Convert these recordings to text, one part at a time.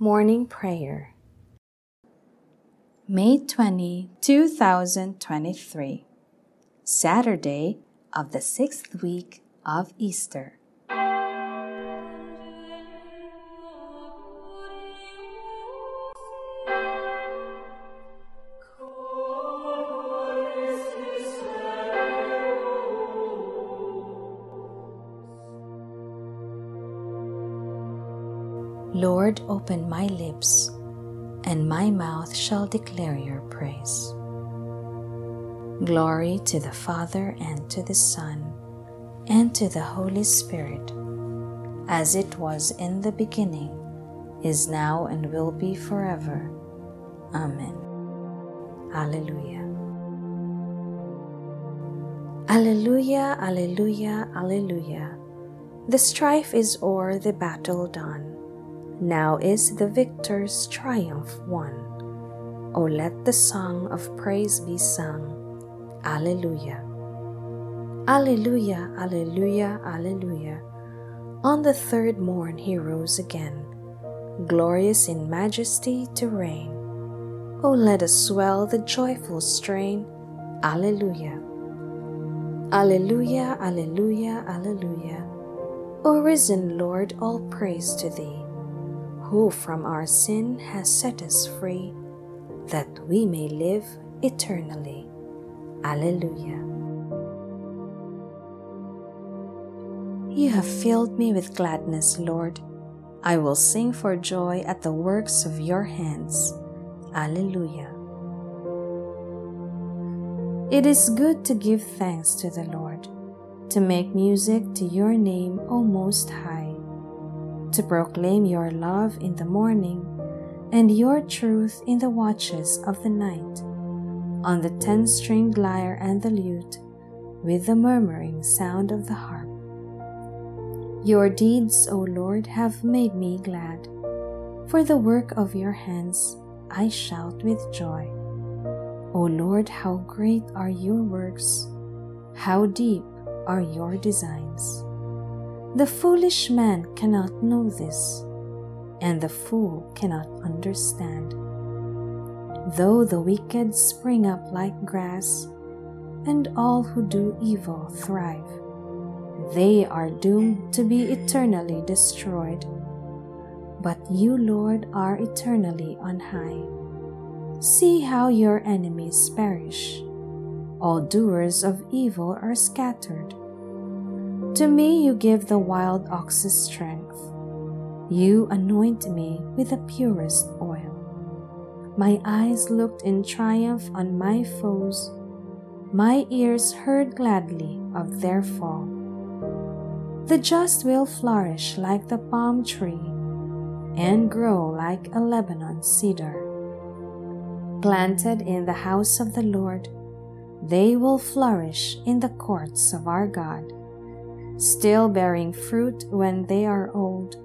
Morning Prayer May 20, 2023 Saturday of the sixth week of Easter. Lord, open my lips, and my mouth shall declare your praise. Glory to the Father, and to the Son, and to the Holy Spirit, as it was in the beginning, is now, and will be forever. Amen. Alleluia. Alleluia, Alleluia, Alleluia. The strife is o'er, the battle done. Now is the victor's triumph won. O let the song of praise be sung. Alleluia. Alleluia, Alleluia, Alleluia. On the third morn he rose again, glorious in majesty to reign. O let us swell the joyful strain. Alleluia. Alleluia, Alleluia, Alleluia. O risen Lord, all praise to thee who from our sin has set us free, that we may live eternally. Alleluia. You have filled me with gladness, Lord. I will sing for joy at the works of your hands. Alleluia. It is good to give thanks to the Lord, to make music to your name, O Most High to proclaim your love in the morning and your truth in the watches of the night, on the ten stringed lyre and the lute, with the murmuring sound of the harp. Your deeds, O Lord, have made me glad. For the work of your hands I shout with joy. O Lord, how great are your works! How deep are your designs! The foolish man cannot know this, and the fool cannot understand. Though the wicked spring up like grass, and all who do evil thrive, they are doomed to be eternally destroyed. But you, Lord, are eternally on high. See how your enemies perish. All doers of evil are scattered. To me you give the wild ox's strength. You anoint me with the purest oil. My eyes looked in triumph on my foes. My ears heard gladly of their fall. The just will flourish like the palm tree and grow like a Lebanon cedar. Planted in the house of the Lord, they will flourish in the courts of our God still bearing fruit when they are old,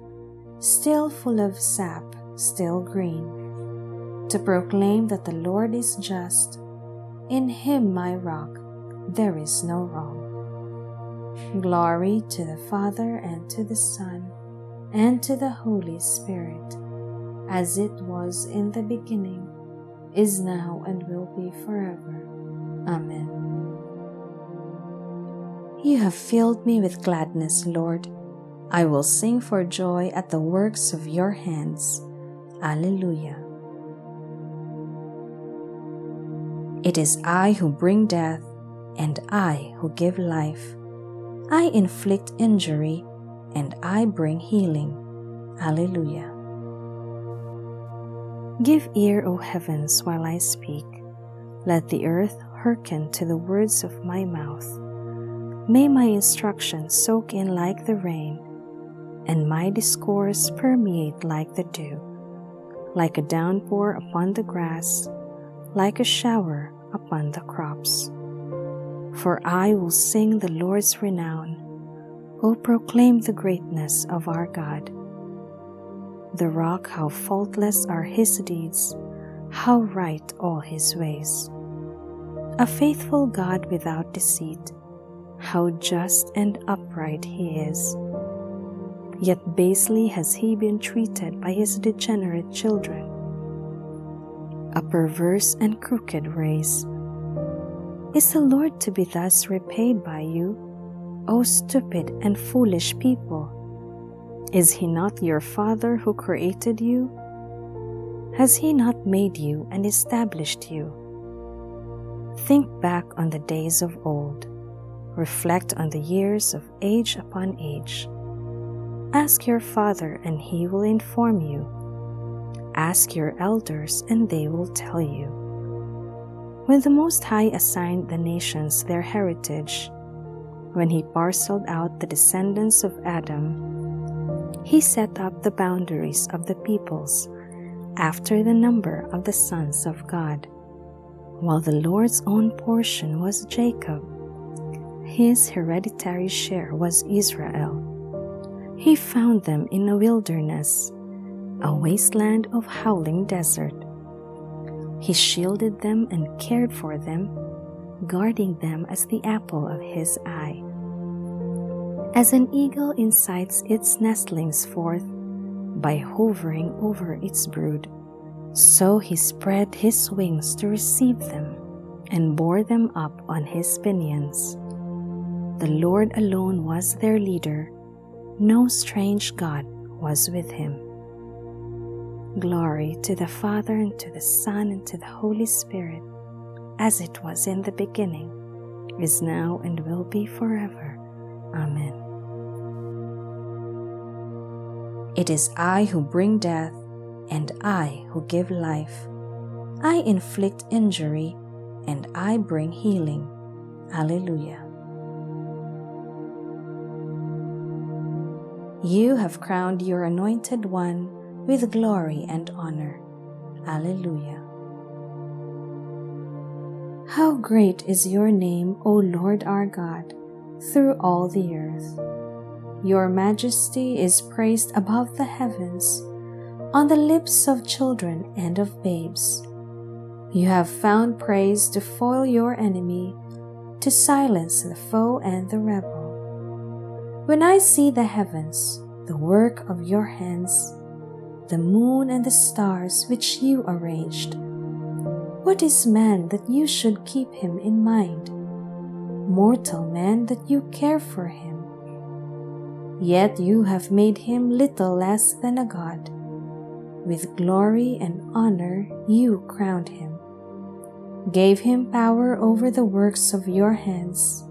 still full of sap, still green, to proclaim that the Lord is just. In him, my rock, there is no wrong. Glory to the Father, and to the Son, and to the Holy Spirit, as it was in the beginning, is now, and will be forever. Amen. You have filled me with gladness, Lord. I will sing for joy at the works of your hands. Alleluia. It is I who bring death, and I who give life. I inflict injury, and I bring healing. Alleluia. Give ear, O heavens, while I speak. Let the earth hearken to the words of my mouth. May my instructions soak in like the rain, and my discourse permeate like the dew, like a downpour upon the grass, like a shower upon the crops. For I will sing the Lord's renown, O proclaim the greatness of our God. The rock, how faultless are his deeds, how right all his ways. A faithful God without deceit how just and upright he is. yet basely has he been treated by his degenerate children. A perverse and crooked race. Is the Lord to be thus repaid by you, O stupid and foolish people? Is he not your Father who created you? Has he not made you and established you? Think back on the days of old. Reflect on the years of age upon age. Ask your father, and he will inform you. Ask your elders, and they will tell you. When the Most High assigned the nations their heritage, when he parceled out the descendants of Adam, he set up the boundaries of the peoples after the number of the sons of God. While the Lord's own portion was Jacob, his hereditary share was Israel. He found them in a wilderness, a wasteland of howling desert. He shielded them and cared for them, guarding them as the apple of his eye. As an eagle incites its nestlings forth by hovering over its brood, so he spread his wings to receive them and bore them up on his pinions. The Lord alone was their leader no strange God was with him. Glory to the Father, and to the Son, and to the Holy Spirit, as it was in the beginning, is now, and will be forever. Amen. It is I who bring death, and I who give life. I inflict injury, and I bring healing. Alleluia. You have crowned your anointed one with glory and honor. Alleluia. How great is your name, O Lord our God, through all the earth. Your majesty is praised above the heavens, on the lips of children and of babes. You have found praise to foil your enemy, to silence the foe and the rebel. When I see the heavens, the work of your hands, the moon and the stars which you arranged, what is man that you should keep him in mind? Mortal man that you care for him. Yet you have made him little less than a god. With glory and honor you crowned him, gave him power over the works of your hands,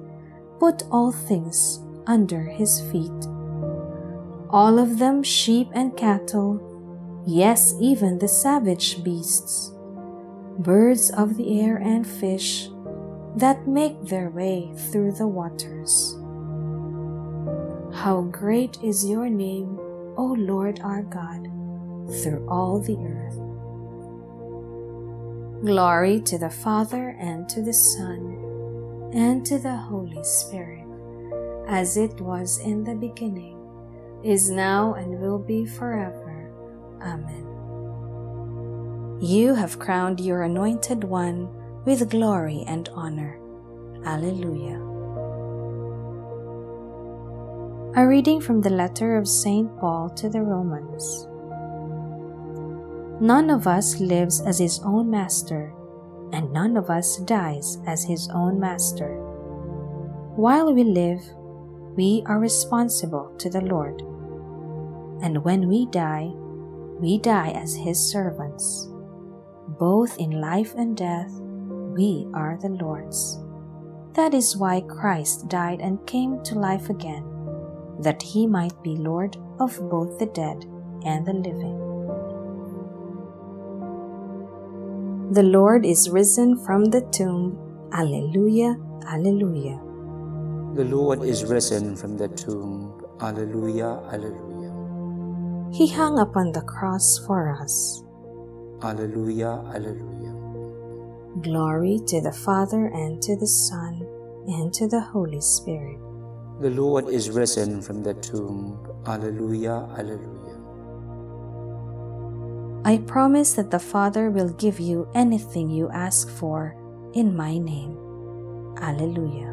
put all things under his feet. All of them sheep and cattle, yes, even the savage beasts, birds of the air and fish that make their way through the waters. How great is your name, O Lord our God, through all the earth. Glory to the Father and to the Son and to the Holy Spirit as it was in the beginning, is now, and will be forever. Amen. You have crowned your anointed one with glory and honor. Alleluia. A reading from the letter of St. Paul to the Romans. None of us lives as his own master, and none of us dies as his own master. While we live, we are responsible to the Lord. And when we die, we die as His servants. Both in life and death, we are the Lord's. That is why Christ died and came to life again, that He might be Lord of both the dead and the living. The Lord is risen from the tomb. Alleluia, Alleluia. The Lord is risen from the tomb. Alleluia, Alleluia. He hung upon the cross for us. Alleluia, Alleluia. Glory to the Father and to the Son and to the Holy Spirit. The Lord is risen from the tomb. Alleluia, Alleluia. I promise that the Father will give you anything you ask for in my name. Alleluia.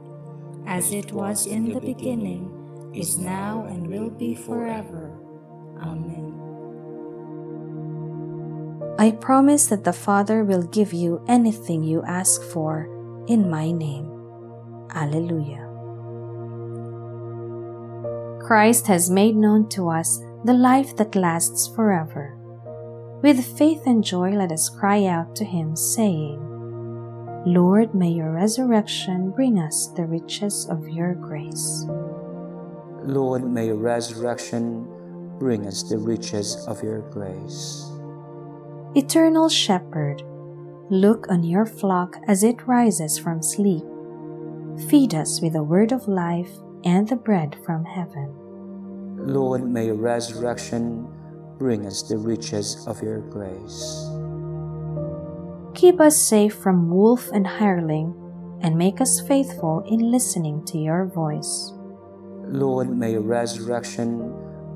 as it was in the beginning is now, and will be forever. Amen. I promise that the Father will give you anything you ask for in my name. Alleluia. Christ has made known to us the life that lasts forever. With faith and joy, let us cry out to Him, saying, Lord, may your resurrection bring us the riches of your grace. Lord, may your resurrection bring us the riches of your grace. Eternal Shepherd, look on your flock as it rises from sleep. Feed us with the word of life and the bread from heaven. Lord, may your resurrection bring us the riches of your grace. Keep us safe from wolf and hireling, and make us faithful in listening to your voice. Lord, may your resurrection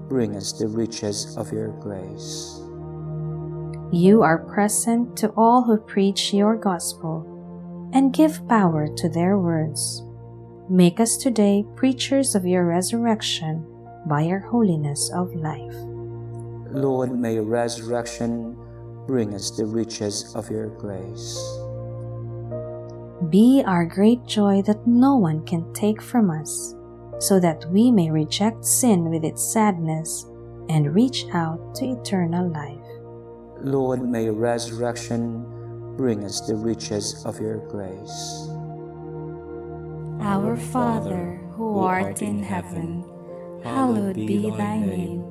bring us the riches of your grace. You are present to all who preach your gospel and give power to their words. Make us today preachers of your resurrection by your holiness of life. Lord, may your resurrection bring us the riches of your grace. Be our great joy that no one can take from us so that we may reject sin with its sadness and reach out to eternal life. Lord, may your resurrection bring us the riches of your grace. Our Father, who art in heaven, hallowed be thy name.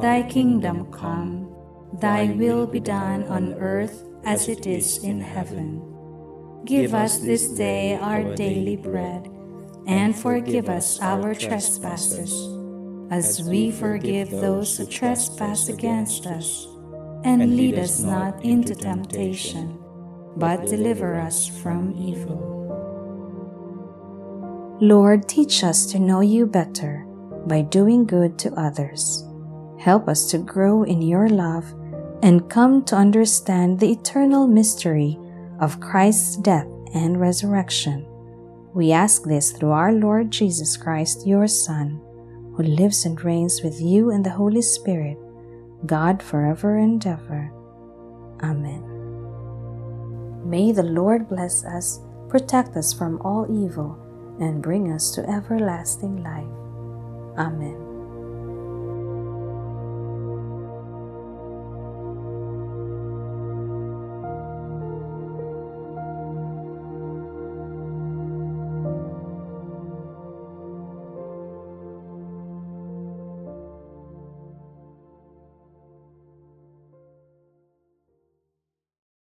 Thy kingdom come, thy will be done on earth as it is in heaven. Give us this day our daily bread and forgive us our trespasses, as we forgive those who trespass against us. And lead us not into temptation, but deliver us from evil. Lord, teach us to know you better by doing good to others. Help us to grow in your love and come to understand the eternal mystery of Christ's death and resurrection we ask this through our Lord Jesus Christ, your Son, who lives and reigns with you and the Holy Spirit, God forever and ever. Amen. May the Lord bless us, protect us from all evil, and bring us to everlasting life. Amen.